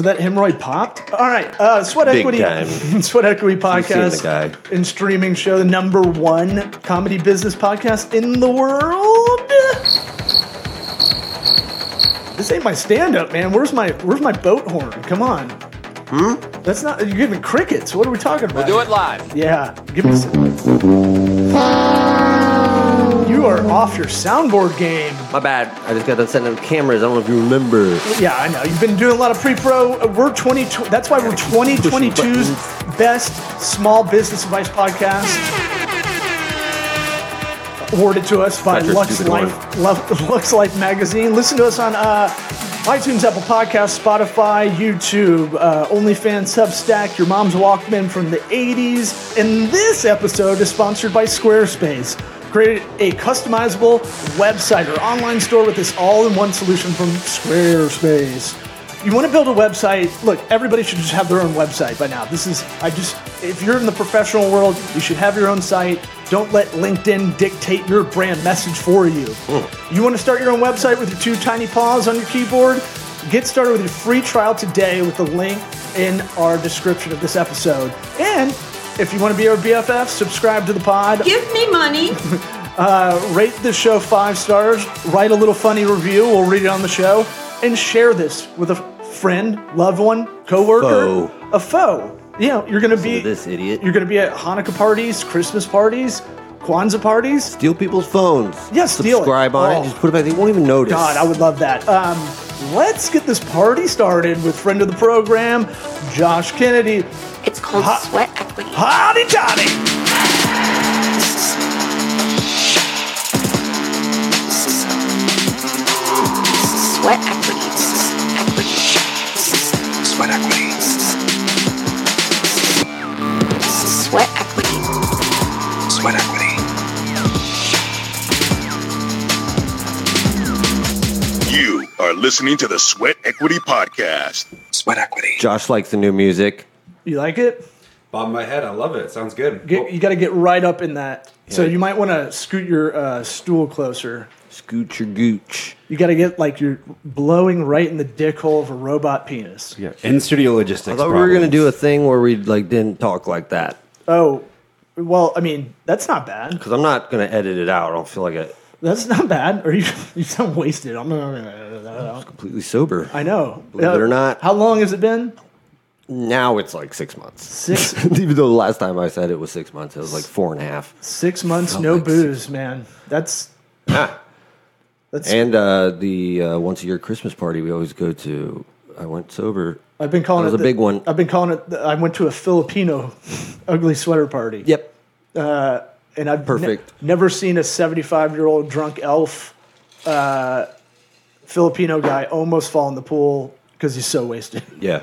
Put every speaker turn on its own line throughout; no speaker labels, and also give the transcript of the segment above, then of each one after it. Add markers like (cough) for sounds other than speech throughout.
So that hemorrhoid popped. All right, uh, Sweat
Big
Equity,
time. (laughs)
Sweat Equity
seen the
podcast
guy.
and streaming show, the number one comedy business podcast in the world. This ain't my stand-up, man. Where's my Where's my boat horn? Come on. Hmm. That's not. You're giving crickets. What are we talking about?
Do it live.
Yeah, give me some. You are off your soundboard game.
My bad. I just got to send them cameras. I don't know if you remember.
Yeah, I know. You've been doing a lot of pre-pro. Uh, We're 20. That's why we're 2022's best small business advice podcast. Awarded to us by Lux Life, Lux (laughs) Lux Life magazine. Listen to us on uh, iTunes, Apple Podcasts, Spotify, YouTube, uh, OnlyFans, Substack, your mom's Walkman from the 80s. And this episode is sponsored by Squarespace. Created a customizable website or online store with this all-in-one solution from Squarespace. You want to build a website? Look, everybody should just have their own website by now. This is, I just, if you're in the professional world, you should have your own site. Don't let LinkedIn dictate your brand message for you. Hmm. You want to start your own website with your two tiny paws on your keyboard? Get started with your free trial today with the link in our description of this episode. And if you want to be our BFF, subscribe to the pod
Give me money. (laughs)
rate the show five stars, write a little funny review, we'll read it on the show, and share this with a friend, loved one, coworker,
Foe.
a foe. You know, you're gonna be
to this idiot.
You're gonna be at Hanukkah parties, Christmas parties, Kwanzaa parties.
Steal people's phones.
Yeah, steal it.
Subscribe on
Oh.
it. Just put it back. They won't even notice.
God, I would love that. Um, let's get this party started with friend of the program, Josh Kennedy.
It's called
Ha-
sweat equity.
Howdy, Johnny.
Sweat equity. Equity.
Sweat equity.
Sweat equity.
Sweat equity.
You are listening to the Sweat Equity Podcast.
Sweat equity.
Josh likes the new music.
You like it?
Bob my head. I love it. Sounds good.
Get,
Well,
you got to get right up in that. So you might want to scoot your uh, stool closer.
Scoot your gooch.
You got to get like you're blowing right in the dick hole of a robot penis.
yeah. In studio logistics.
I thought we were gonna do a thing where we like didn't talk like that
Oh, well, I mean that's not bad.
because I'm not gonna edit it out. I don't feel like it.
That's not bad. Or you (laughs) you sound wasted. I'm not gonna edit that out.
Completely sober.
I know.
Believe it or not.
How long has it been?
Now it's like six months.
Six (laughs)
Even though the last time I said it was six months, it was like four and a half.
six months,
Felt
no
like
booze, man. That's
Ah.
that's.
And uh, the uh, once a year Christmas party we always go to. I went sober.
I've been calling
that was
it
a
the-
big one.
I've been calling it. the- I went to a Filipino (laughs) ugly sweater party.
Yep.
and I've ne-
Perfect.
never seen a 75 year old drunk elf uh, Filipino guy almost fall in the pool because he's so wasted.
Yeah.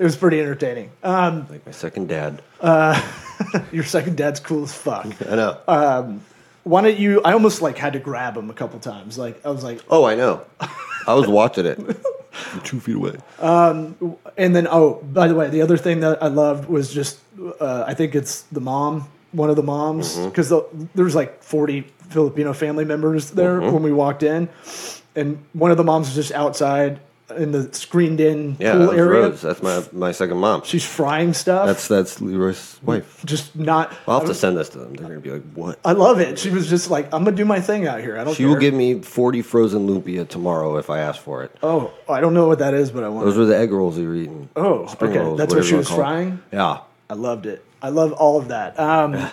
It was pretty entertaining. Um,
Like my second dad. (laughs)
your second dad's cool as fuck.
I know.
Uh, Why don't you? I almost like had to grab him a couple times. Like I was like,
oh, I know. I was watching it. (laughs) from Two feet away.
and then oh, by the way, the other thing that I loved was just uh, I think it's the mom, one of the moms,
Mm-hmm.
because the, there was like 40 Filipino family members there
Mm-hmm.
when we walked in, and one of the moms was just outside in the screened-in
Yeah,
pool area.
Rose. That's my my second mom.
She's frying stuff.
That's that's Leroy's wife.
just not.
I'll have to send this to them. They're gonna be like, "What?"
I love it. She was just like, "I'm gonna do my thing out here. I don't."
She
care.
will give me forty frozen lumpia tomorrow if I ask for it.
Oh, I don't know what that is, but I want.
Those were the egg rolls you were eating.
Oh,
Spring
okay.
rolls,
That's what she was
it.
frying.
Yeah.
I loved it. I love all of that. Um,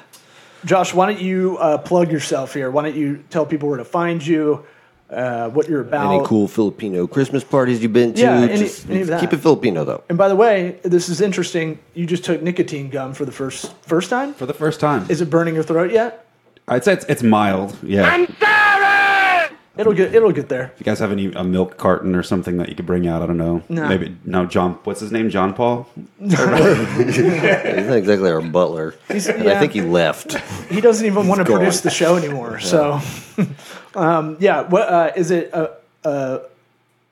Josh, why don't you uh, plug yourself here? Why don't you tell people where to find you, uh, what you're about?
Any cool Filipino Christmas parties you've been to?
Yeah, any-
Just
any of that.
keep it Filipino though.
And by the way, this is interesting. You just took nicotine gum for the first first time.
for the first time.
Is it burning your throat yet?
I'd say it's, it's mild. Yeah. If
It'll get it'll get there.
you guys have any a milk carton or something that you could bring out, I don't know.
No.
Maybe no. John, what's his name? John Paul. (laughs)
He's not exactly our butler.
He's-
and
yeah.
I think he left.
He doesn't even want to
gone.
produce the show anymore. So, um, yeah. What uh, is it? Uh, uh,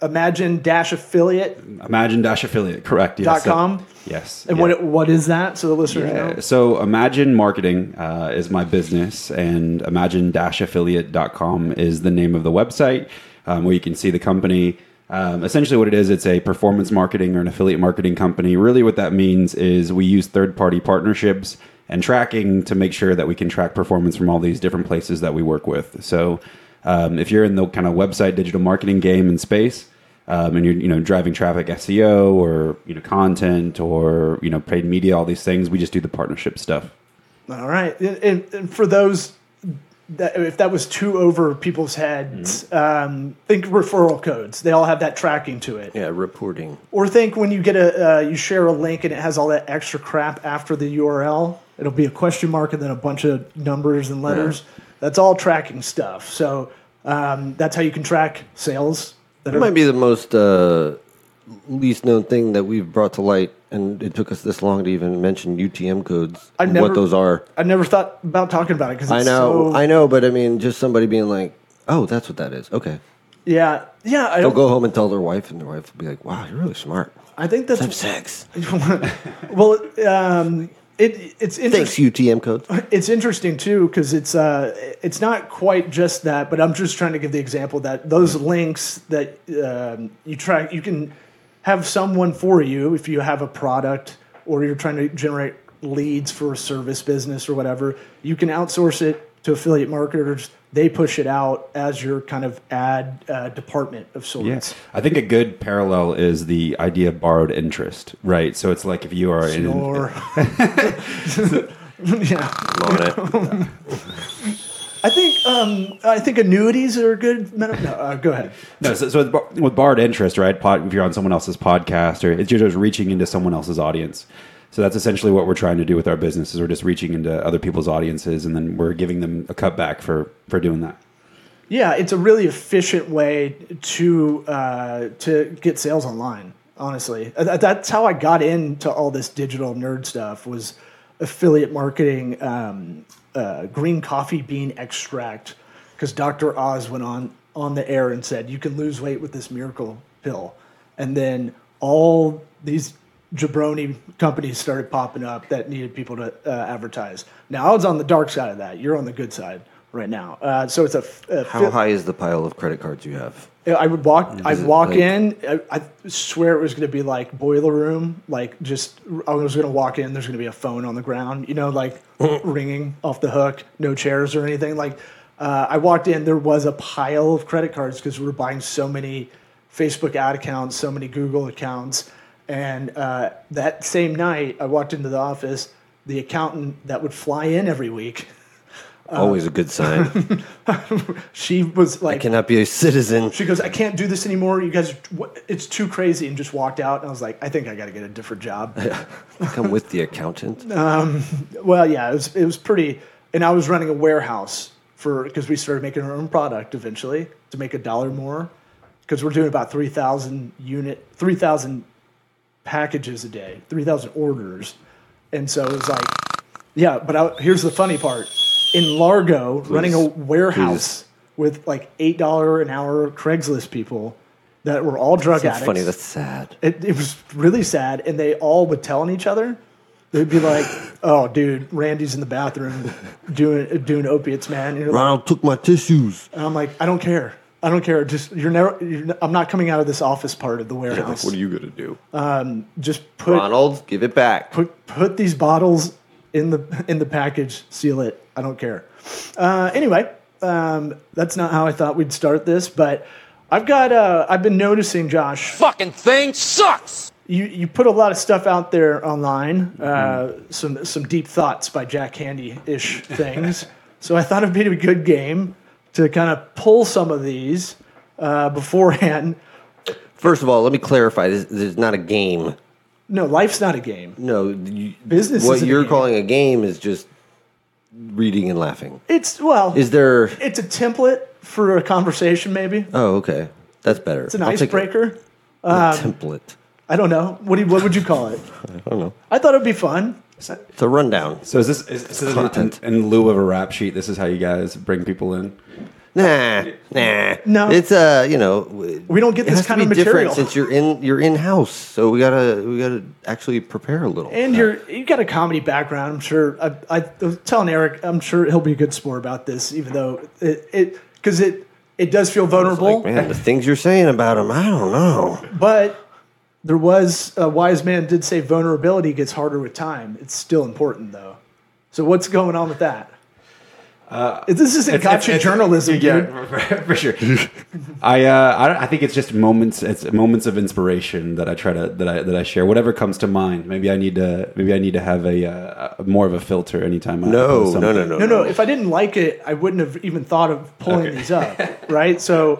Imagine dash affiliate
Imagine Dash Affiliate. Correct. Yes.
dot com.
Yes.
And
yeah.
what what is that? So the listeners
Yeah.
know.
So Imagine Marketing uh, is my business, and imagine dash affiliate.com is the name of the website um, where you can see the company. Um, essentially, what it is, it's a performance marketing or an affiliate marketing company. Really, what that means is we use third party partnerships and tracking to make sure that we can track performance from all these different places that we work with. So, um, if you're in the kind of website digital marketing game and space, um, and you're you know driving traffic SEO or you know content or you know paid media, all these things, we just do the partnership stuff.
All right. And, and- and for those that if that was too over people's heads, um, think referral codes. They all have that tracking to it.
Yeah, reporting.
Or think when you get a uh, you share a link and it has all that extra crap after the URL. It'll be a question mark and then a bunch of numbers and letters. That's all tracking stuff. So um, that's how you can track sales. That
It might be the most uh, least known thing that we've brought to light, and it took us this long to even mention UTM codes.
I
and
never-
what those are.
I never thought about talking about it because
I know, I know, but I mean, just somebody being like, "Oh, that's what that is." Okay,
yeah, yeah. I
they'll go home and tell their wife, and their wife will be like, "Wow, you're really smart."
I think that's
Have sex. (laughs)
well. Um, it it's interesting.
Thanks, UTM codes.
it's interesting too because it's uh it's not quite just that but i'm just trying to give the example that those links that um, you try you can have someone for you if you have a product or you're trying to generate leads for a service business or whatever you can outsource it to affiliate marketers they push it out as your kind of ad uh, department of sorts
Yes, I think a good parallel is the idea of borrowed interest, right? So it's like if you are in,
or (laughs) (laughs) yeah
On it.
i think um i think annuities are a good meta- no, uh, go ahead
No, so, so with, bar- with borrowed interest, right? Pod, if you're on someone else's podcast, or it's you're just reaching into someone else's audience. So that's essentially what we're trying to do with our business. Is we're just reaching into other people's audiences, and then we're giving them a cutback for for doing that.
Yeah, it's a really efficient way to uh, to get sales online. Honestly, Uh, that's how I got into all this digital nerd stuff. Was affiliate marketing, um, uh, green coffee bean extract, because Dr. Oz went on on the air and said you can lose weight with this miracle pill, and then all these jabroni companies started popping up that needed people to uh, advertise. Now I was on the dark side of that. You're on the good side right now. Uh, so it's a
How
fi-
high is the pile of credit cards you have?
I would walk. I'd walk
like-
in. I, I swear it was going to be like boiler room. Like just, I was going to walk in. There's going to be a phone on the ground. You know, like (laughs) ringing off the hook. No chairs or anything. Like uh, I walked in. There was a pile of credit cards because we were buying so many Facebook ad accounts, so many Google accounts, and uh, that same night I walked into the office. The accountant that would fly in every week. (laughs)
Always a good sign. (laughs)
She was like, "I
Cannot be a citizen.
She goes, I can't do this anymore. You guys, it's too crazy, and just walked out. And I was like, I think I got to get a different job. (laughs)
Come with the accountant.
well, yeah, it was it was pretty. And I was running a warehouse for because we started making our own product eventually to make a dollar more because we're doing about three thousand unit, three thousand packages a day, three thousand orders, and so it was like, yeah. But I, here's the funny part: in Largo, running a warehouse with like eight dollar an hour Craigslist people that were all drug
That's
addicts.
funny. That's sad.
it, it was really sad and they all would tell on each other they'd be like (laughs) oh dude randy's in the bathroom doing doing opiates man you're like-
Ronald took my tissues.
and i'm like i don't care i don't care just you're never you're, n- i'm not coming out of this office part of the warehouse
What are you gonna do,
just put
Ronald? Give it back.
put put these bottles in the in the package seal it i don't care uh, anyway um, that's not how i thought we'd start this but i've got uh, i've been noticing josh
fucking thing sucks.
you you put a lot of stuff out there online, uh, some some deep thoughts by Jack Handey ish things. (laughs) so I thought it'd be a good game to kind of pull some of these uh, beforehand.
First of all, let me clarify. This, this is not a game.
No, life's not a game.
No, you,
Business
What you're
game.
calling a game is just reading and laughing.
It's well,
Is there?
it's a template for a conversation. Maybe
Oh, okay. That's better.
it's an
I'll take it.
icebreaker.
A template.
I don't know. What do you, what would you call it? (laughs)
I don't know.
I thought it'd be fun.
It's a rundown.
So is this is, so in,
Content.
in lieu of a rap sheet? This is how you guys bring people in.
Nah, nah.
No.
it's uh, you know,
We don't get this kind of
be different
material.
since you're in you're in house. So we gotta we gotta actually prepare a little.
And you're you got a comedy background. I'm sure. I, I was telling Eric, I'm sure he'll be a good sport about this, even though it it because it it does feel vulnerable.
Man, the things you're saying about him, I don't know.
But there was a wise man did say vulnerability gets harder with time. It's still important though. So what's going on with that? this isn't gotcha journalism,
yeah,
dude. (laughs)
for, for sure. I, uh, I I think it's just moments. It's moments of inspiration that I try to that I that I share. Whatever comes to mind. Maybe I need to maybe I need to have a, uh, more of a filter anytime. I
No,
post
no, no,
something.
no,
No, no. If I didn't like it, I wouldn't have even thought of pulling these up, (laughs) right? So,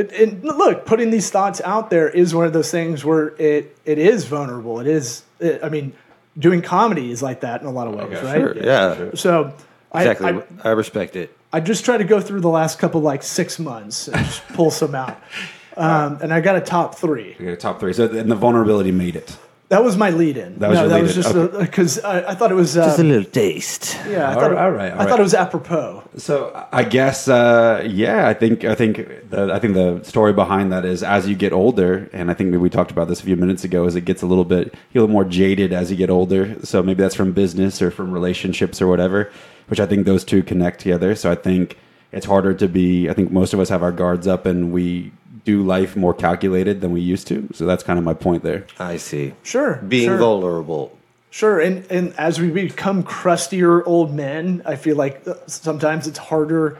it, it, look, putting these thoughts out there is one of those things where it it is vulnerable. It is. It, I mean, doing comedy is like that in a lot of ways,
Okay,
right?
Sure, yeah,
So,
exactly.
I, I,
I, respect it.
I just try to go through the last couple like six months and just pull some out. (laughs) Um, and I got a top three.
Okay, top three. So and the vulnerability made it.
That was my lead-in.
That was
no,
your
that was
lead-in,
just because I, I thought it was. Uh,
Just a little taste.
yeah, I
All
thought,
right, all right, all
I thought
right.
it was apropos.
So I guess uh, yeah, I think I think the, I think the story behind that is as you get older, and I think we talked about this a few minutes ago, is it gets a little bit you get a little more jaded as you get older. So maybe that's from business or from relationships or whatever, which I think those two connect together. So I think it's harder to be. I think most of us have our guards up and we do life more calculated than we used to. So that's kind of my point there.
I see.
Sure,
Being
sure.
vulnerable.
Sure, and and as we become crustier old men, I feel like uh, sometimes it's harder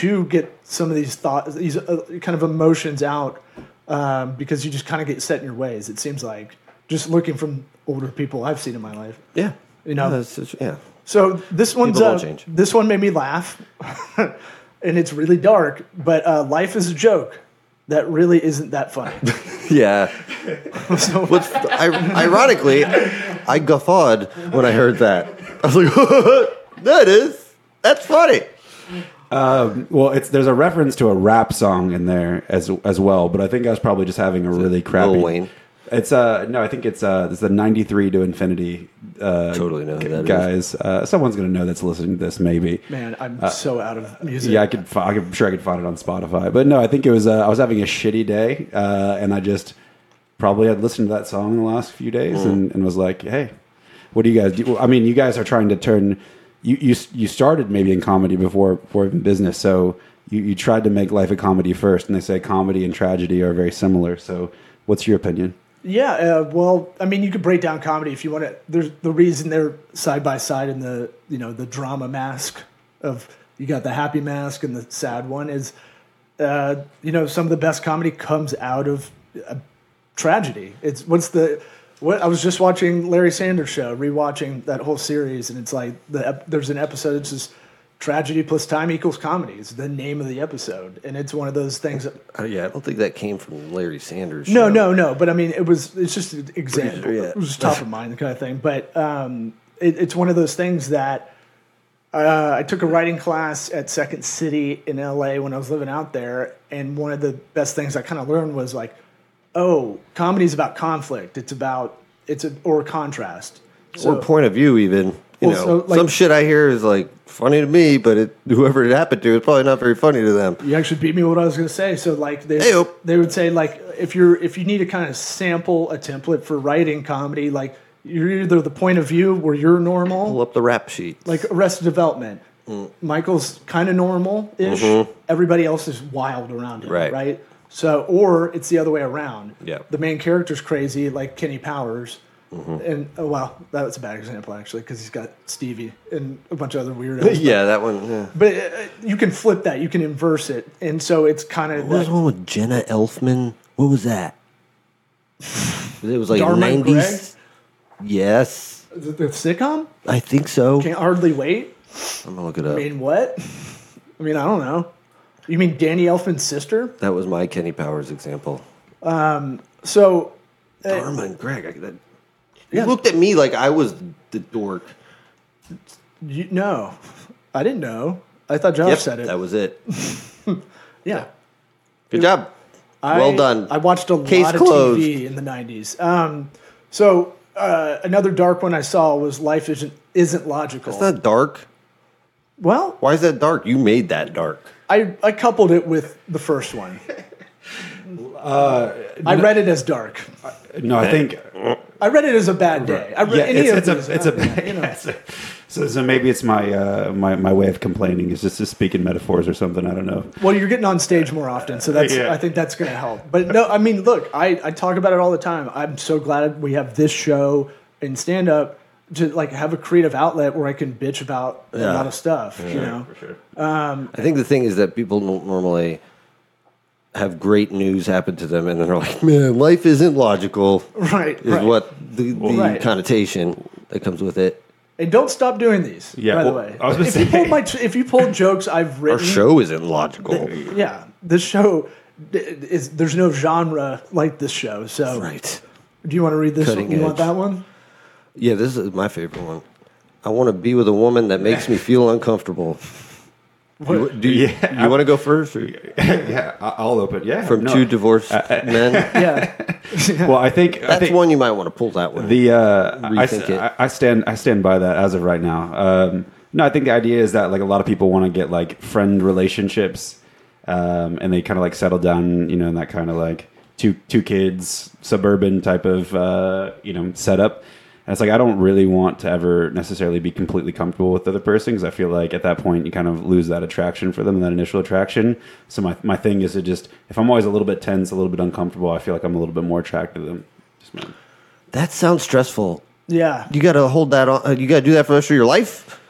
to get some of these thoughts, these uh, kind of emotions out, um, because you just kind of get set in your ways. It seems like just looking from older people I've seen in my life.
Yeah.
You know.
Yeah, it's- it's- yeah.
So this one's uh,
change.
this one made me laugh, (laughs) and it's really dark. But uh, life is a joke that really isn't that funny. (laughs)
Yeah.
so,
What's I, ironically, I guffawed when I heard that. I was like, (laughs) that is that's funny.
Um, well, it's there's a reference to a rap song in there as as well, but I think I was probably just having a really crappy.
Lil Wayne?
It's uh no, I think it's uh it's the '93 to Infinity. Uh,
Totally know who that is.
guys. Uh, someone's gonna know that's listening to this, maybe.
man, I'm so out of music.
Uh, Yeah, I could. fi- I could- I'm sure I could find it on Spotify. But no, I think it was. Uh, I was having a shitty day, uh, and I just probably had listened to that song in the last few days,
Mm.
and, and was like, "Hey, what do you guys do?" I mean, you guys are trying to turn. You you you started maybe in comedy before before even business, so you, you tried to make life a comedy first, and they say comedy and tragedy are very similar. So, what's your opinion?
Yeah, uh, well, I mean, you could break down comedy if you want to. There's the reason they're side by side in the you know the drama mask of you got the happy mask and the sad one is, uh, you know, some of the best comedy comes out of tragedy. It's what's the what I was just watching Larry Sanders show, rewatching that whole series, and it's like the there's an episode that's just tragedy plus time equals comedy. It's the name of the episode, and it's one of those things that
Uh, yeah, I don't think that came from Larry Sanders.
no,
show.
no, no. But I mean, it was. It's just an example.
sure, yeah.
It was top of mind kind of thing. But um, it, it's one of those things that uh, I took a writing class at Second City in LA when I was living out there, and one of the best things I kind of learned was like, oh, comedy is about conflict. It's about it's a or contrast.
or point of view even. You
Well,
know,
so, like-
some shit I hear is like funny to me, but it, whoever it happened to is probably not very funny to them.
You actually beat me what I was going to say. So like they
Ayo.
they would say like if you're if you need to kind of sample a template for writing comedy, like you're either the point of view where you're normal,
Pull up the rap sheet.
like Arrested Development.
Mm.
Michael's kind of normal ish. Everybody else is wild around him,
Mm-hmm. Right.
right? So, or it's the other way around.
Yeah.
The main character's crazy, like Kenny Powers.
Mm-hmm.
And oh, well, that's a bad example actually, because he's got Stevie and a bunch of other weirdos. (laughs)
yeah, that one. Yeah.
But uh, you can flip that, you can inverse it, and so it's kind of
What was the one with Jenna Elfman? What was that? It was like
Dharma and Greg?
nineties. Yes,
the, the sitcom.
I think so.
Can't hardly wait.
I'm gonna look it up.
I mean, what? I mean, I don't know. You mean Danny Elfman's sister?
that was my Kenny Powers example. Um.
So
Dharma and Greg. I, that,
Yeah.
You looked at me like I was the dork.
You, no, I didn't know. I thought Josh
Yep,
said it.
that was it. (laughs)
yeah.
Good job.
I,
well done.
I watched a
Case
lot of
closed.
TV in the '90s. Um, so uh, another dark one I saw was "Life Isn't Isn't Logical."
It's not dark.
well,
Why is that dark? You made that dark.
I, I coupled it with the first one. (laughs)
Uh,
I read it as dark.
No, I think
I read it as a bad day. I read
yeah,
any
it's,
of
it's a
these,
it's
uh,
a
you know. (laughs)
it's a So, so maybe it's my uh, my my way of complaining is just to speak in metaphors or something. I don't know.
Well, you're getting on stage more often, so that's
Yeah.
I think that's going to help. But no, I mean, look, I, I talk about it all the time. I'm so glad we have this show and stand up to like have a creative outlet where I can bitch about a lot of stuff. You know,
I think the thing is that people don't normally have great news happen to them, and then they're like, "Man, life isn't logical."
right?
Is
right.
what the, the
Right.
connotation that comes with it.
And don't stop doing these.
Yeah,
by the way,
I was gonna
if you
say-
pull my if you pull jokes I've
Our
written,
show isn't logical,
yeah, this show is there's no genre like this show. So,
right?
do you want to read this?
Cutting
one? You want that one?
Yeah, this is my favorite one. I want to be with a woman that makes me feel uncomfortable. You, do you,
Yeah,
you want to go first? Or
yeah, I- I'll open. Yeah,
from
no.
two divorced men? (laughs)
Yeah, (laughs)
Well, I think I
That's
think
one you might want to pull that one.
The uh, I, I, I stand I stand by that as of right now. Um, no, I think the idea is that like a lot of people want to get like friend relationships, um, and they kind of like settle down, you know, in that kind of like two two kids suburban type of uh, you know setup. And it's like I don't really want to ever necessarily be completely comfortable with the other person because I feel like at that point you kind of lose that attraction for them, and that initial attraction. So my my thing is to just if I'm always a little bit tense, a little bit uncomfortable, I feel like I'm a little bit more attracted to them. Just man.
that sounds stressful.
yeah.
You got to hold that on. uh, You got to do that for the rest of your life.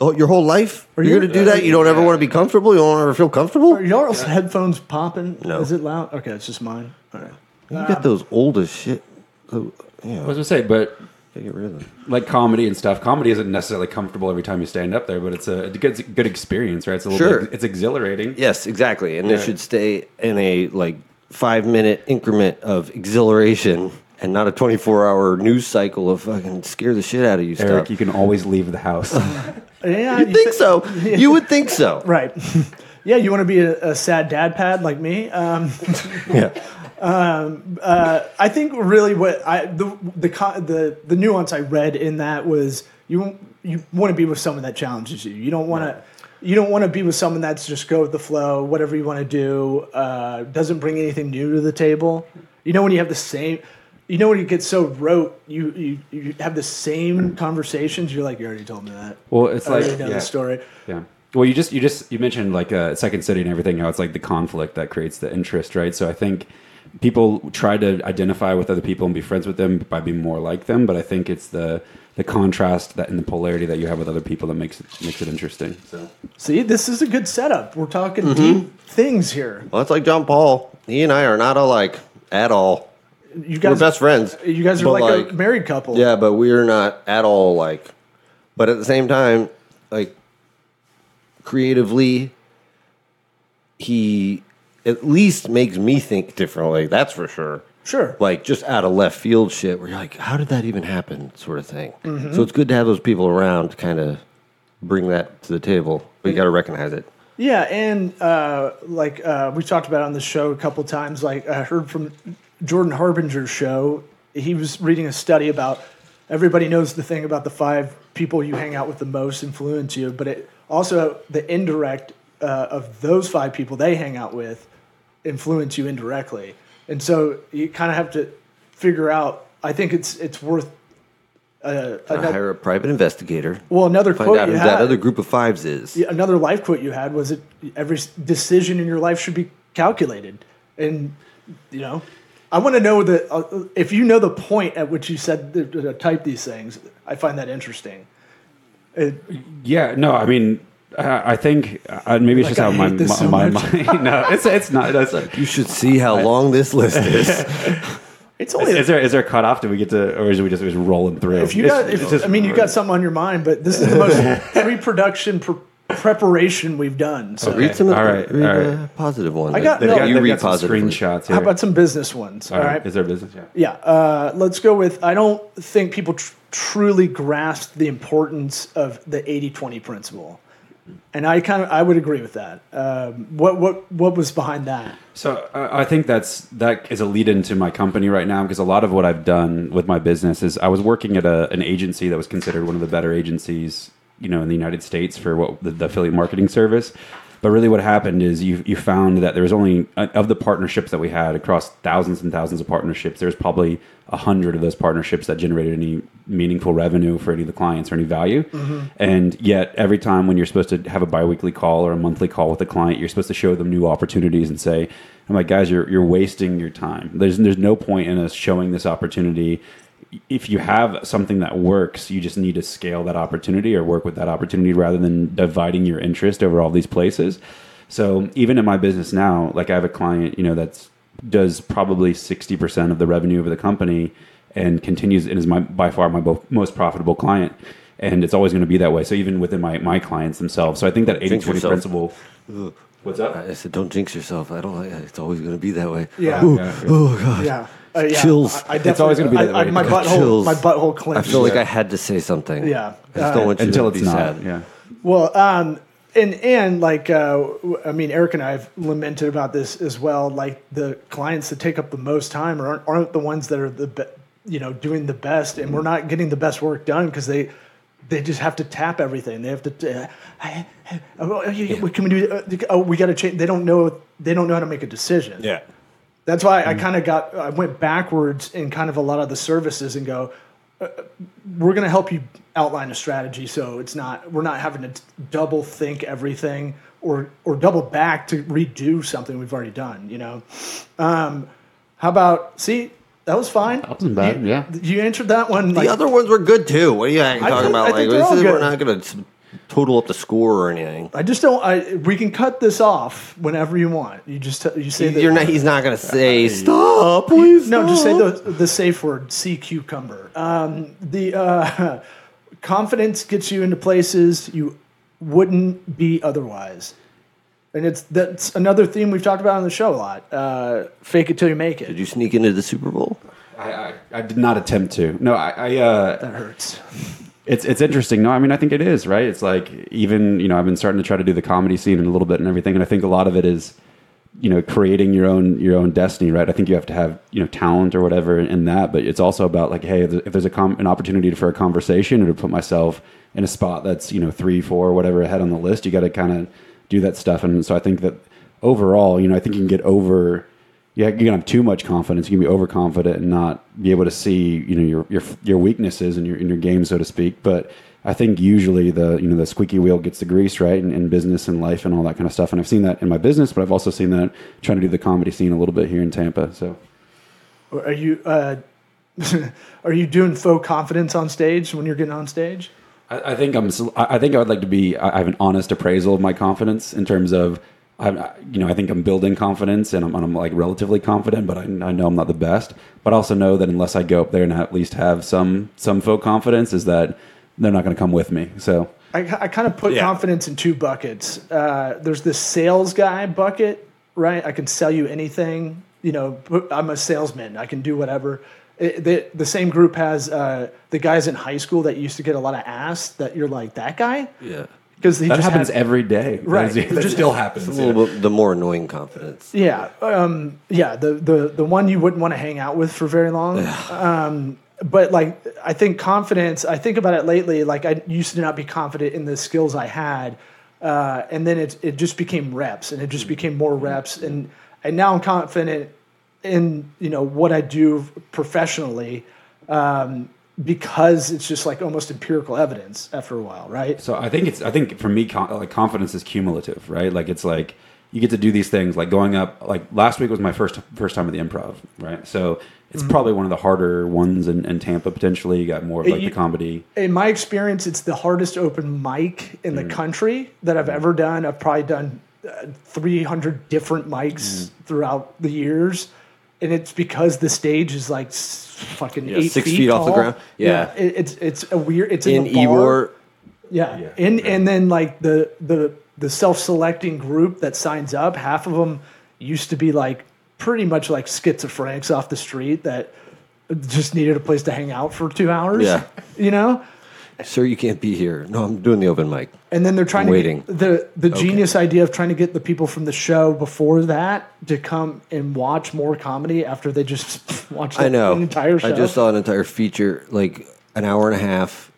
Oh, Your whole life?
Are
You're
you-
going to do that? You don't ever want to be comfortable? You don't ever feel comfortable?
Are y'all's headphones popping?
No.
Is it loud? Okay, it's just mine. All right.
You got those old as shit. So,
I
Yeah,
was gonna say, but
get rid of them.
like comedy and stuff, comedy isn't necessarily comfortable every time you stand up there, but it's a, it's a good, good experience, right? It's a little
Sure.
bit, it's exhilarating.
Yes, exactly. And
Yeah.
it should stay in a like five minute increment of exhilaration and not a 24 hour news cycle of fucking scare the shit out of you
Eric,
stuff.
you can always leave the house. (laughs)
Yeah,
you think so? You would think so. (laughs)
Right. (laughs) yeah, you want to be a, a sad dad pad like me? Um,
Yeah.
I think really what I the the the the nuance I read in that was you you want to be with someone that challenges you. You don't want to. You don't want to be with someone that's just go with the flow, whatever you want to do, uh, doesn't bring anything new to the table. You know when you have the same, you know when you get so rote, you you, you have the same conversations. You're like, you already told me that.
well, it's
I
like
already know
yeah,
the story.
yeah. Well, you just you just you mentioned like uh, second city and everything. How it's like the conflict that creates the interest, right? So I think people try to identify with other people and be friends with them by being more like them. But I think it's the the contrast that and the polarity that you have with other people that makes it makes it interesting. So
See, this is a good setup. We're talking
Mm-hmm.
deep things here.
Well, it's like John Paul. He and I are not alike at all.
You guys,
We're best friends.
You guys are
but,
like, a married couple.
Yeah, but we're not at all like. But at the same time, like creatively, he at least makes me think differently. That's for sure.
Sure.
Like just out of left field shit, where you're like, how did that even happen, sort of thing. So it's good to have those people around to kind of bring that to the table. But you got to recognize it.
Yeah, and uh, like uh, we talked about on the show a couple times. Like I heard from Jordan Harbinger's show, he was reading a study about everybody knows the thing about the five people you hang out with the most influence you, but it also the indirect uh, of those five people they hang out with influence you indirectly, and so you kind of have to figure out. I think it's it's worth. Uh, another,
hire a private investigator.
well, another
Find
quote
out
you
who
had,
that other group of fives is.
another life quote you had was it every decision in your life should be calculated and you know i want to know that uh, if you know the point at which you said to, to type these things i find that interesting It-
Yeah, no, I mean, uh, I think uh, maybe it's
Like,
just how
I
my my,
so
my mind. (laughs) No, it's it's not. It's,
You should see how long this list (laughs) is.
it's only
is there is there a cutoff? Do we get to, or is we just, just rolling through?
if you
It's-
got
it's just-
i mean you got (laughs) something on your mind but this is the most pre-production pr- preparation we've done so
Read some of
All right,
read
all right.
a positive one.
I got-
They've
no,
got,
you read
got some screenshots here.
how about some business ones
all right. Is there business? Yeah.
Yeah, uh, let's go with. I don't think people tr- truly grasp the importance of the 80-20 principle, and I kind of I would agree with that. Um, what what what was behind that?
So uh, I think that's that is a lead into my company right now because a lot of what I've done with my business is I was working at a, an agency that was considered one of the better agencies, you know, in the United States for what the, the affiliate marketing service. But really, what happened is you you found that there was only uh, of the partnerships that we had across thousands and thousands of partnerships. There was probably a hundred of those partnerships that generated any meaningful revenue for any of the clients or any value. And yet, every time when you're supposed to have a biweekly call or a monthly call with a client, you're supposed to show them new opportunities and say, "I'm like, guys, you're you're wasting your time. There's there's no point in us showing this opportunity." If you have something that works, you just need to scale that opportunity or work with that opportunity rather than dividing your interest over all these places. So even in my business now, like I have a client, you know, that's does probably 60% of the revenue of the company and continues and is my by far my bo- most profitable client. And it's always going to be that way. So even within my, my clients themselves. So I think that 80
Jinx
20
yourself.
principle. What's up?
I said, don't jinx yourself. I don't like It's always going to be that way.
Yeah.
Ooh,
Yeah.
Oh, God.
Yeah. Uh, yeah.
Chills.
I, I
It's always gonna be that
I- I-
way.
My butthole,
Chills.
my butthole
I feel like I had to say something.
Yeah.
I just
Uh,
don't want you
Until
to
it's
be
not.
sad.
Yeah.
Well, um, and and like uh, w- I mean, Eric and I have lamented about this as well. Like the clients that take up the most time aren't aren't the ones that are the be, you know doing the best, and we're not getting the best work done because they they just have to tap everything. They have to. Uh, I- I- oh, yeah, can we do? Uh, Oh, we got to change. They don't know. They don't know how to make a decision.
Yeah.
That's why I kind of got I went backwards in kind of a lot of the services and go, uh, we're going to help you outline a strategy so it's not we're not having to double think everything or or double back to redo something we've already done. You know, um, how about see that was fine. That
wasn't bad,
You,
yeah.
you answered that one. Like,
The other ones were good too. What are you talking
think-
about?
I
Like
think
this
all
is,
good.
we're not going to total up the score or anything.
I just don't. I we can cut this off whenever you want. You just t- you say that
You're not. He's not going to say stop, please.
No, just say the the safe word, sea cucumber. Um, the uh, (laughs) confidence gets you into places you wouldn't be otherwise, and it's that's another theme we've talked about on the show a lot. Uh, fake it till you make it.
Did you sneak into the Super Bowl?
I, I, I did not attempt to. No, I, I uh,
That hurts.
It's it's interesting. No, I mean I think it is right. It's like even you know I've been starting to try to do the comedy scene in a little bit and everything, and I think a lot of it is you know creating your own your own destiny. Right. I think you have to have you know talent or whatever in that, but it's also about like hey, if there's a com- an opportunity for a conversation or to put myself in a spot that's you know three, four, whatever ahead on the list, you got to kind of do that stuff. And so I think that overall, you know, I think you can get over yeah, you can have too much confidence. You can be overconfident and not be able to see, you know, your your your weaknesses in your in your game, so to speak. But I think usually the you know the squeaky wheel gets the grease, right? In, in business and life and all that kind of stuff. And I've seen that in my business, but I've also seen that trying to do the comedy scene a little bit here in Tampa. So
Are you uh, (laughs) are you doing faux confidence on stage when you're getting on stage?
I, I think I'm. I think I would like to be. I have an honest appraisal of my confidence in terms of. I'm, you know, I think I'm building confidence and I'm, I'm like relatively confident, but I, I know I'm not the best. But I also know that unless I go up there and at least have some some faux confidence, is that they're not going to come with me. So
I, I kind of put
Yeah.
confidence in two buckets. Uh, there's this sales guy bucket, right? I can sell you anything. You know, I'm a salesman. I can do whatever. It, the, the same group has uh, the guys in high school that used to get a lot of ass. That you're like that guy
Yeah.
Because
that happens every day,
Right.
That, that
Just-
still happens.
A little bit the more annoying confidence.
Yeah, um, yeah. The, the the one you wouldn't want to hang out with for very long. um, but like, I think confidence. I think about it lately. Like, I used to not be confident in the skills I had, uh, and then it it just became reps, and it just became more reps, and and now I'm confident in you know what I do professionally. Um, because it's just like almost empirical evidence after a while, right?
So I think it's I think for me like confidence is cumulative, right? Like it's like you get to do these things like going up like last week was my first first time at the improv, right? So it's mm-hmm. probably one of the harder ones in, in Tampa potentially. You got more of like the comedy.
in my experience, it's the hardest open mic in the mm. country that I've mm. ever done. I've probably done uh, 300 different mics mm. throughout the years. And it's because the stage is like fucking
Yeah,
eight
six
feet,
feet off the ground. Yeah.
it, it's it's a weird. It's in,
In
the bar.
Ybor,
Yeah.
Yeah.
And and then like the the the self-selecting group that signs up, half of them used to be like pretty much like schizophrenics off the street that just needed a place to hang out for 2 hours.
Yeah.
You know?
Sir, you can't be here. No, I'm doing the open mic.
And then they're trying
Waiting.
to get the the genius idea of trying to get the people from the show before that to come and watch more comedy after they just (laughs) watched the
I know.
entire show.
I just saw an entire feature, like an hour and a half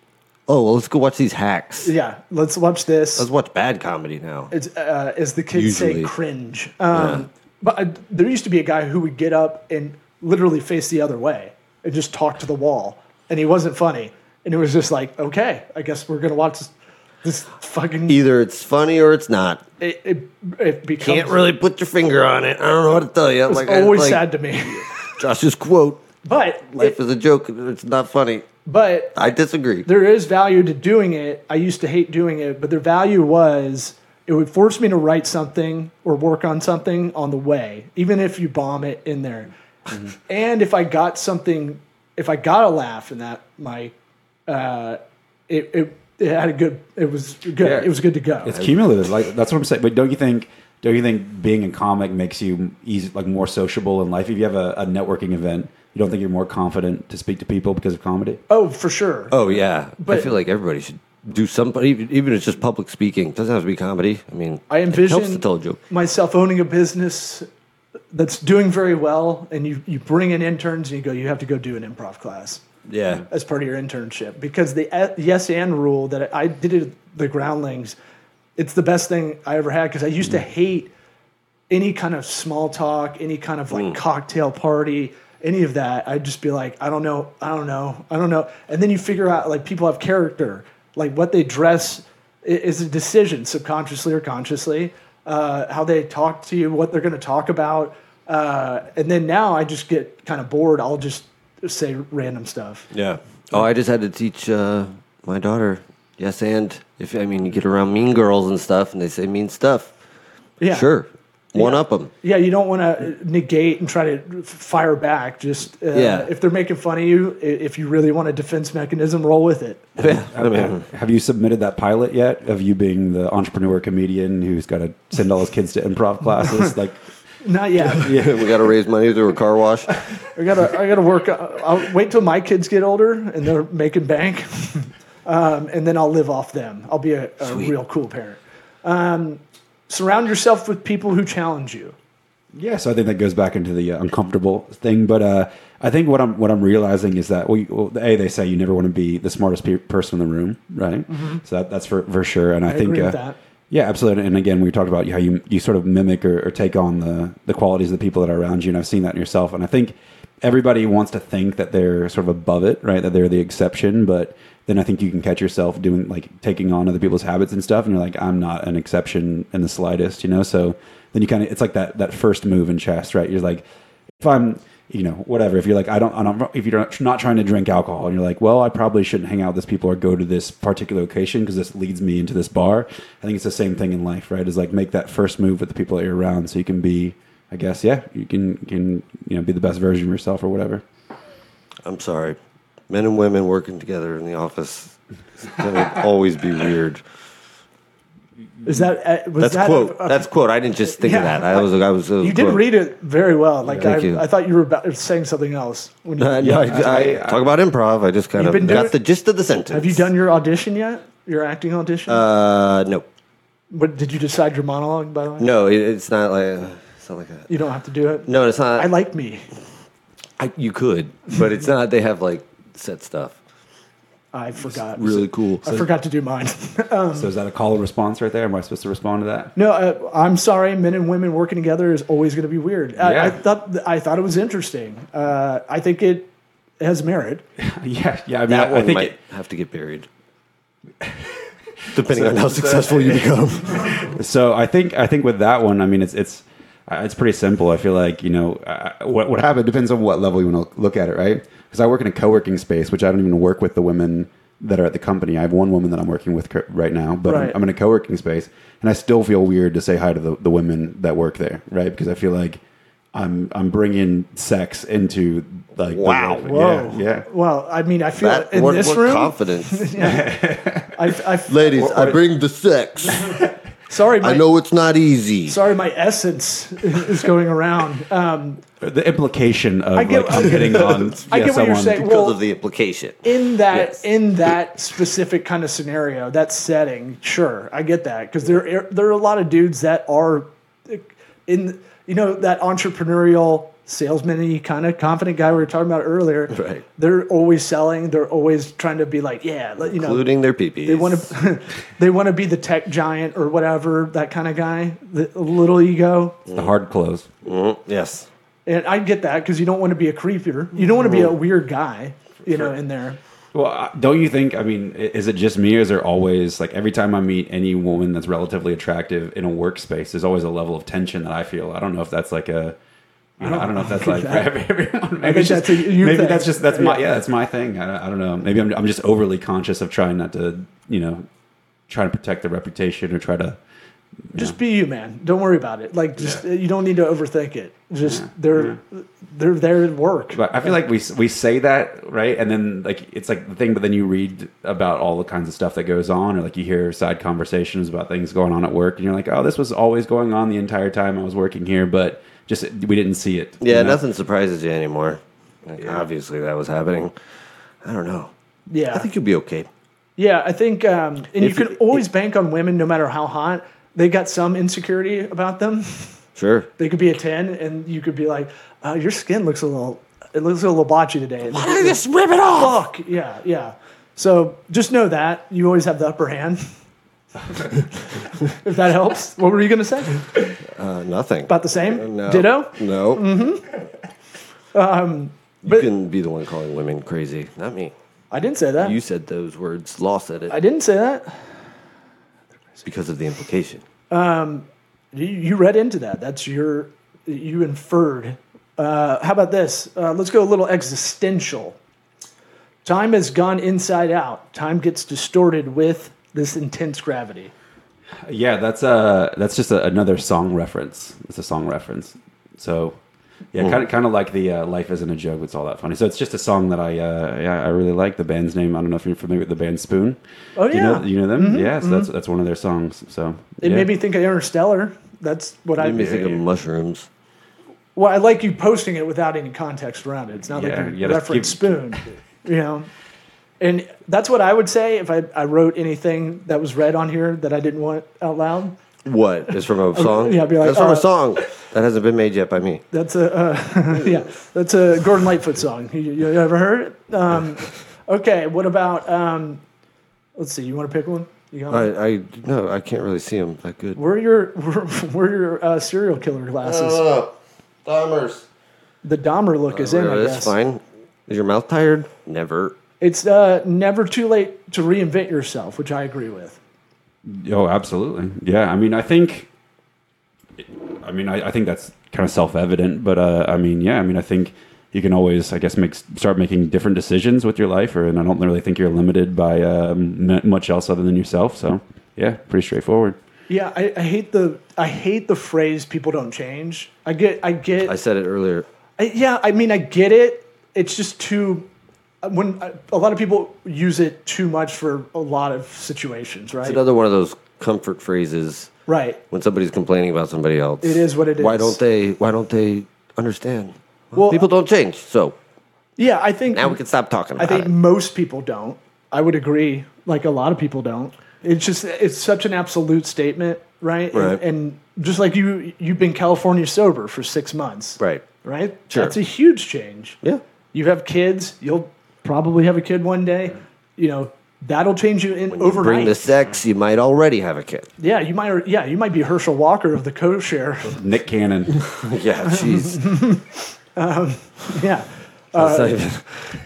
Oh, well, let's go watch these hacks.
Yeah, let's watch this.
Let's watch bad comedy now.
It's, uh, as the kids say, cringe. Um, But uh, there used to be a guy who would get up and literally face the other way and just talk to the wall, and he wasn't funny. And it was just like, okay, I guess we're gonna watch this, this fucking.
Either it's funny or it's not.
It, it, it becomes
Can't really put your finger on it. I don't know what to tell you.
It's
Like, I-
always
like
sad to me. (laughs)
Josh's quote:
But
"Life
it-
is a joke. It's not funny."
but
I disagree.
there is value to doing it. I used to hate doing it, but the value was it would force me to write something or work on something on the way, even if you bomb it in there. Mm-hmm. And if I got something, if I got a laugh in that, my, uh, it, it, it had a good, it was good.
Yeah.
It was good to go.
It's cumulative. Like that's what I'm saying. But don't you think? Don't you think being a comic makes you easy, like more sociable in life? If you have a, a networking event, you don't think you're more confident to speak to people because of comedy?
oh, for sure.
Oh yeah,
But I
feel like everybody should do somebody, even even if it's just public speaking. It doesn't have to be comedy. I mean,
I
it helps to
envision
tell a joke.
myself owning a business that's doing very well, and you, you bring in interns and you go, you have to go do an improv class.
Yeah,
as part of your internship because the uh, yes and rule that I did it at the groundlings, it's the best thing I ever had because I used to hate any kind of small talk, any kind of like cocktail party, any of that. I'd just be like, I don't know, I don't know, I don't know. And then you figure out like people have character, like what they dress is a decision, subconsciously or consciously, uh, how they talk to you, what they're going to talk about. Uh, and then now I just get kind of bored. I'll just say random stuff.
yeah. Oh, I just had to teach uh, my daughter. Yes, and if I mean you get around mean girls and stuff, and they say mean stuff.
Yeah.
Sure, one
Yeah.
up them.
Yeah, you don't want to negate and try to fire back. Just uh,
Yeah.
if they're making fun of you, i- if you really want a defense mechanism, roll with it. (laughs)
Yeah, I mean,
Have you submitted that pilot yet of you being the entrepreneur comedian who's got to send all his kids to improv classes? (laughs) Like,
Not yet. (laughs)
yeah, we got to raise money through a car wash. (laughs)
I gotta, I gotta work. uh, I'll wait till my kids get older and they're making bank, (laughs) um, and then I'll live off them. I'll be a, a real cool parent. Um, surround yourself with people who challenge you.
Yeah, so I think that goes back into the uh, uncomfortable thing. But uh, I think what I'm what I'm realizing is that we well, a they say you never want to be the smartest pe- person in the room, right? So that, that's for for sure. And I, think
Mm-hmm.
uh,
that.
Yeah, absolutely. And again, we talked about how you you sort of mimic or, or take on the the qualities of the people that are around you, and I've seen that in yourself. And I think everybody wants to think that they're sort of above it, right? That they're the exception, but then I think you can catch yourself doing like taking on other people's habits and stuff, and you're like, I'm not an exception in the slightest, you know. So then you kind of it's like that that first move in chess, right? You're like, if I'm you know whatever. If you're like i don't, I don't if you're not trying to drink alcohol and you're like well i probably shouldn't hang out with this people or go to this particular location because this leads me into this bar i think it's the same thing in life right? Is like make that first move with the people that you're around so you can be i guess yeah you can can you know be the best version of yourself or whatever.
I'm sorry, men and women working together in the office is gonna always be weird.
Is that uh, was
That's
that
quote.
a- a-
That's quote. I didn't just think of that. I was. I was.
You did read it very well. Like
Thank
I,
you.
I thought you were about, saying something else. When you,
Uh, no, I, I, talk about improv. I just kind of got
doing-
the gist of the sentence.
have you done your audition yet? Your acting audition?
Uh, no,
what did you decide your monologue? By the way,
no. It, it's not like. It's not like that.
you don't have to do it.
No, it's not.
I like me.
I, you could, but it's not. They have like set stuff.
I forgot.
Really cool.
I forgot to do mine. (laughs)
so is that a call and response right there am i supposed to respond to that
no, uh, I'm sorry. Men and women working together is always going to be weird. I, I thought I thought it was interesting. Uh, I think it has merit. (laughs)
yeah yeah i mean
That
I, I think
might
it,
have to get buried, (laughs) depending on how successful you become.
So I think I think with that one, I mean it's it's uh, it's pretty simple. I feel like you know uh, what what happened depends on what level you want to look at it, right? Because I work in a co-working space, which I don't even work with the women that are at the company. I have one woman that I'm working with right now, but I'm, I'm in a co-working space, and I still feel weird to say hi to the, the women that work there, right? Because I feel like I'm I'm bringing sex into like
Wow.
work-
Whoa.
yeah yeah.
Well, I mean, I feel
That,
in
what,
this
what
room.
confidence, (laughs)
I, I,
ladies? I bring the sex. (laughs)
sorry, my,
I know it's not easy.
Sorry, my essence (laughs) is going around. Um,
The implication of
I get-
like I'm hitting (laughs) on
I
yeah,
get what you're saying.
because
Well,
of the implication.
in that
Yes.
in that specific kind of scenario, that setting, sure, I get that because there there are a lot of dudes that are in you know that entrepreneurial salesman kind of confident guy we were talking about earlier.
Right.
They're always selling. They're always trying to be like, yeah, you know,
Including their peepees. (laughs)
they want to they want to be the tech giant or whatever that kind of guy. The a little ego.
The hard close.
Yes.
And I get that because you don't want to be a creeper. You don't want to be a weird guy, you know, in there.
Well, uh, don't you think? I mean, is it just me, or is there always like every time I meet any woman that's relatively attractive in a workspace, there's always a level of tension that I feel. I don't know if that's like a. I don't, I don't know if that's like for everyone. Maybe, it's
that's
just,
a you
maybe
thing.
that's just that's my
Yeah.
yeah that's my thing. I don't, I don't know. Maybe I'm I'm just overly conscious of trying not to you know trying to protect the reputation or try to
Just be you, man. Don't worry about it. Like, just you don't need to overthink it. Just they're they're there to work.
But I feel like we we say that right, and then like it's like the thing, but then you read about all the kinds of stuff that goes on, or like you hear side conversations about things going on at work, and you're like, oh, this was always going on the entire time I was working here, but just we didn't see it.
Yeah,
you know?
nothing surprises you anymore. Like, Obviously, that was happening. I don't know.
Yeah,
I think you'll be okay.
yeah. I think, um, and you can
you-
always bank on women, no matter how hot. They got some insecurity about them.
Sure.
They could be a ten, and you could be like, uh, "Your skin looks a little, it looks a little blotchy today." Why
don't just rip it off?
Fuck yeah, yeah. So just know that you always have the upper hand. (laughs) if that helps, what were you gonna say?
Uh, nothing.
About the same?
no.
Ditto.
No. Mm-hmm.
Um,
you
but-
can be the one calling women crazy, not me.
I didn't say that.
You said those words. Law said it
I didn't say that.
because of the implication.
You, you read into that. That's your. You inferred. Uh, how about this? Uh, let's go a little existential. Time has gone inside out. Time gets distorted with this intense gravity.
Yeah, that's uh that's just a, another song reference. It's a song reference. So yeah, kind of kind of like the uh, "Life Isn't a Joke." It's all that funny. So it's just a song that I uh, yeah I really like. The band's name I don't know if you're familiar with the band Spoon.
Oh,
Do you
yeah.
know you know them? Yeah, so that's that's one of their songs. So
It
yeah.
made me think of Interstellar. That's what I
Made me think of mushrooms.
Well, I like you posting it without any context around it. It's not
Yeah,
like
you
you
gotta
reference
keep-
spoon, you know. And that's what I would say if I, I wrote anything that was read on here that I didn't want out loud.
What is from a (laughs) song?
yeah, I'd be like,
That's from
uh,
a song that hasn't been made yet by me.
That's a uh, (laughs) yeah. That's a Gordon Lightfoot song. You, you ever heard it? Um, okay. What about? Um, let's see. You want to pick one? You got one?
I, I no, I can't really see them that good.
Where are your (laughs) where, where are your uh, serial killer glasses?
Dahmers.
the Dahmer look is in. I
That's
guess.
fine. Is your mouth tired? Never.
It's uh, never too late to reinvent yourself, which I agree with.
Oh, absolutely. Yeah. I mean, I think. I mean, I, I think that's kind of self-evident, but uh, I mean, yeah. I mean, I think you can always, I guess, make start making different decisions with your life, or and I don't really think you're limited by um, m- much else other than yourself. So, yeah, pretty straightforward.
Yeah, I, I hate the I hate the phrase "people don't change." I get I get
I said it earlier.
I, yeah, I mean I get it. It's just too when uh, a lot of people use it too much for a lot of situations, right?
It's another one of those comfort phrases
right.
when somebody's complaining about somebody else.
It is what it is.
Why don't they? Why don't they understand?
Well,
People don't change, so
Yeah, I think
now we can stop talking
I think
it.
most people don't. I would agree. Like a lot of people don't. It's just it's such an absolute statement, right? And-
Right.
And, just like you, you've been California sober for six months,
Right.
Right.
Sure.
That's a huge change.
Yeah.
You have kids. You'll probably have a kid one day. You know that'll change you in overnight.
Bring the sex. You might already have a kid.
yeah, you might. Yeah, you might be Herschel Walker of the co-share.
Nick Cannon. (laughs)
Yeah. Jeez. (laughs)
Um, yeah.
That's not uh, even-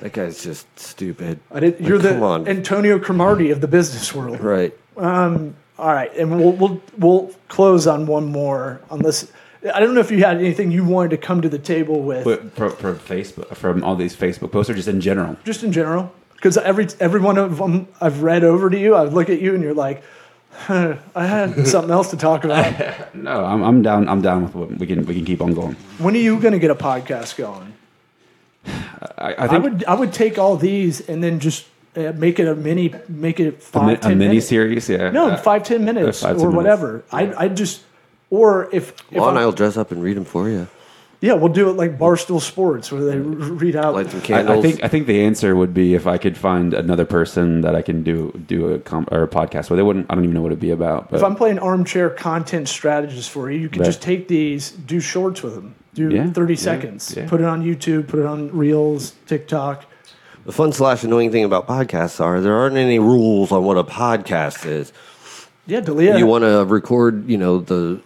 that guy's just stupid.
I did, you're
Like,
the
on.
Antonio Cromartie of the business world.
Right.
Um, all right, and we'll we'll we'll close on one more. Unless I don't know if you had anything you wanted to come to the table with,
But from, from Facebook, from all these Facebook posts, or just in general.
just in general. Because every every one of them I've read over to you, I look at you and you're like, huh, I had (laughs) something else to talk about. (laughs)
No, I'm, I'm down. I'm down with what we can. We can keep on going.
When are you going to get a podcast going? (sighs)
I, I
I would I would take all these and then just uh, make it a mini, make it
a,
five
mi- a mini
minutes.
series. Yeah.
No,
Uh,
five ten minutes
five, 10
or
minutes.
whatever. I I just or if, if
Well, and
I'm-
I'll dress up and read them for you.
yeah, we'll do it like Barstool Sports where they read out.
Light some
I,
candles.
I think I think the answer would be if I could find another person that I can do do a com- or a podcast with. They wouldn't. I don't even know what it'd be about. But
if I'm playing armchair content strategist for you, you can
Right.
just take these, do shorts with them. Do
Yeah,
30
yeah,
seconds.
yeah.
Put it on YouTube, put it on Reels, TikTok.
The fun slash annoying thing about podcasts are there aren't any rules on what a podcast is.
Yeah, Dalia.
You want to record, you know, the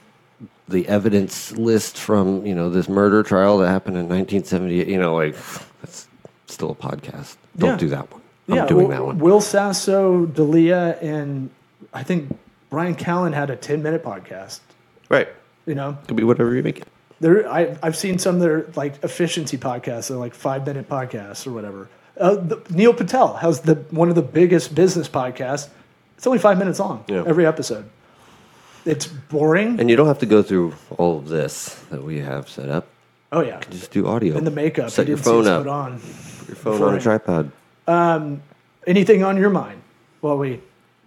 the evidence list from, you know, this murder trial that happened in 1978. You know, like that's still a podcast. Don't
Yeah.
do that one. I'm
yeah,
doing
Will,
that one.
Will Sasso, Dalia, and I think Bryan Callen had a 10 minute podcast.
right.
You know,
Could be whatever you make it.
there I, I've seen some that are like efficiency podcasts, they're like five minute podcasts or whatever. Uh, the, Neil Patel has the one of the biggest business podcasts. It's only five minutes long
Yeah.
every episode. It's boring.
And you don't have to go through all of this that we have set up.
oh yeah, you can
Just do audio.
and the makeup.
Set
you
your phone up.
Put on.
Put your phone on a tripod.
Anything on your mind while we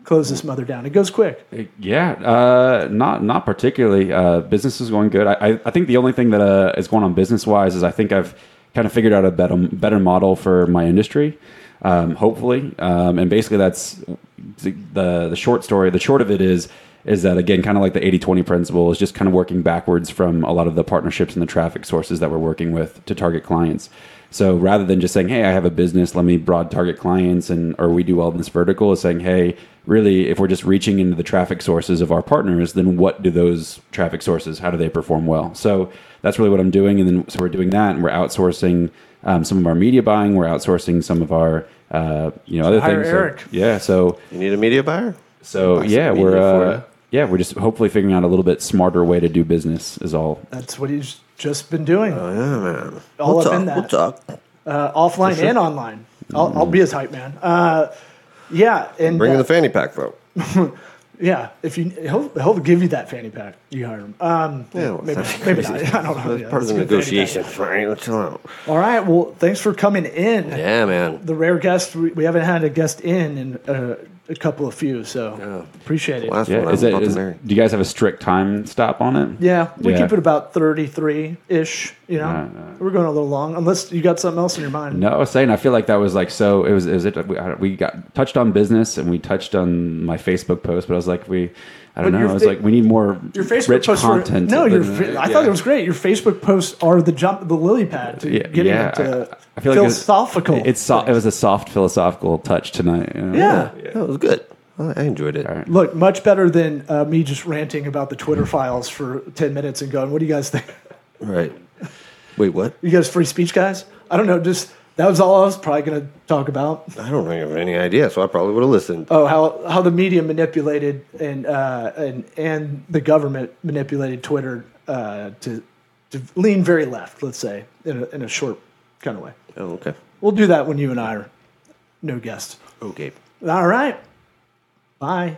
close this mother down? It goes quick.
Yeah, uh, not not particularly. Uh, business is going good. I, I, I think the only thing that uh, is going on business wise is I think I've kind of figured out a better better model for my industry. Um, hopefully, um, and basically that's the the short story. The short of it is is that again, kind of like the 80-20 principle is just kind of working backwards from a lot of the partnerships and the traffic sources that we're working with to target clients. So rather than just saying, "Hey, I have a business, let me broad target clients," and or we do well in this vertical, is saying, "Hey, really, if we're just reaching into the traffic sources of our partners, then what do those traffic sources? How do they perform well?" So that's really what I'm doing, and then so we're doing that, and we're outsourcing um, some of our media buying, we're outsourcing some of our uh, you know other
Hire
things. So-
Eric.
yeah, so
You need a media buyer?
so yeah, we're uh,
ya.
Yeah, we're just hopefully figuring out a little bit smarter way to do business. Is all.
That's what he's just been doing.
Oh, yeah, man.
All
we'll
up
talk,
in that.
We'll talk.
uh, offline and online. I'll, I'll be his hype man. Uh, yeah, and
Bring in
uh,
the fanny pack, though. (laughs)
yeah, if you he'll, he'll give you that fanny pack. You hire him. Um,
Yeah, well,
maybe maybe not. (laughs) I don't know.
That's
Yeah,
part of the
negotiation. good fanny pack.
right? Let's chill out.
All right. Well, thanks for coming in.
Yeah, man.
The rare guest. We, we haven't had a guest in in uh, a couple of few, so appreciate it.
Last
Yeah,
one I
is
was
it?
about
Is,
marry.
do you guys have a strict time stop on it?
Yeah, we
Yeah.
keep it about thirty-three ish. You know,
Right, right.
we're going a little long, unless you got something else in your mind.
No, I was saying I feel like that was like so. It was. Is it? We, I don't- we got touched on business and we touched on my Facebook post, but I was like, we. I don't
But
know. I was
fa-
like, we need more
Your Facebook
rich
posts
content.
Were, no, your
than-
fa- I
yeah.
thought it was great. Your Facebook posts are the jump, the lily pad to
Yeah,
getting
yeah,
into
I- I feel like it's-
philosophical.
It's so, it was a soft philosophical touch tonight. you know?
yeah.
Yeah, it was good. I I enjoyed it.
right.
Look, much better than uh, me just ranting about the Twitter files for ten minutes and going, "What do you guys think?
Right. Wait, what?
You guys free speech guys?" I don't know. Just that was all I was probably going to talk about.
I don't really have any idea, so I probably would have listened.
Oh, how how the media manipulated and uh, and and the government manipulated Twitter uh, to to lean very left. Let's say in a, in a short kind of way.
Oh, okay.
We'll do that when you and I are no guests.
Okay.
All right. Bye.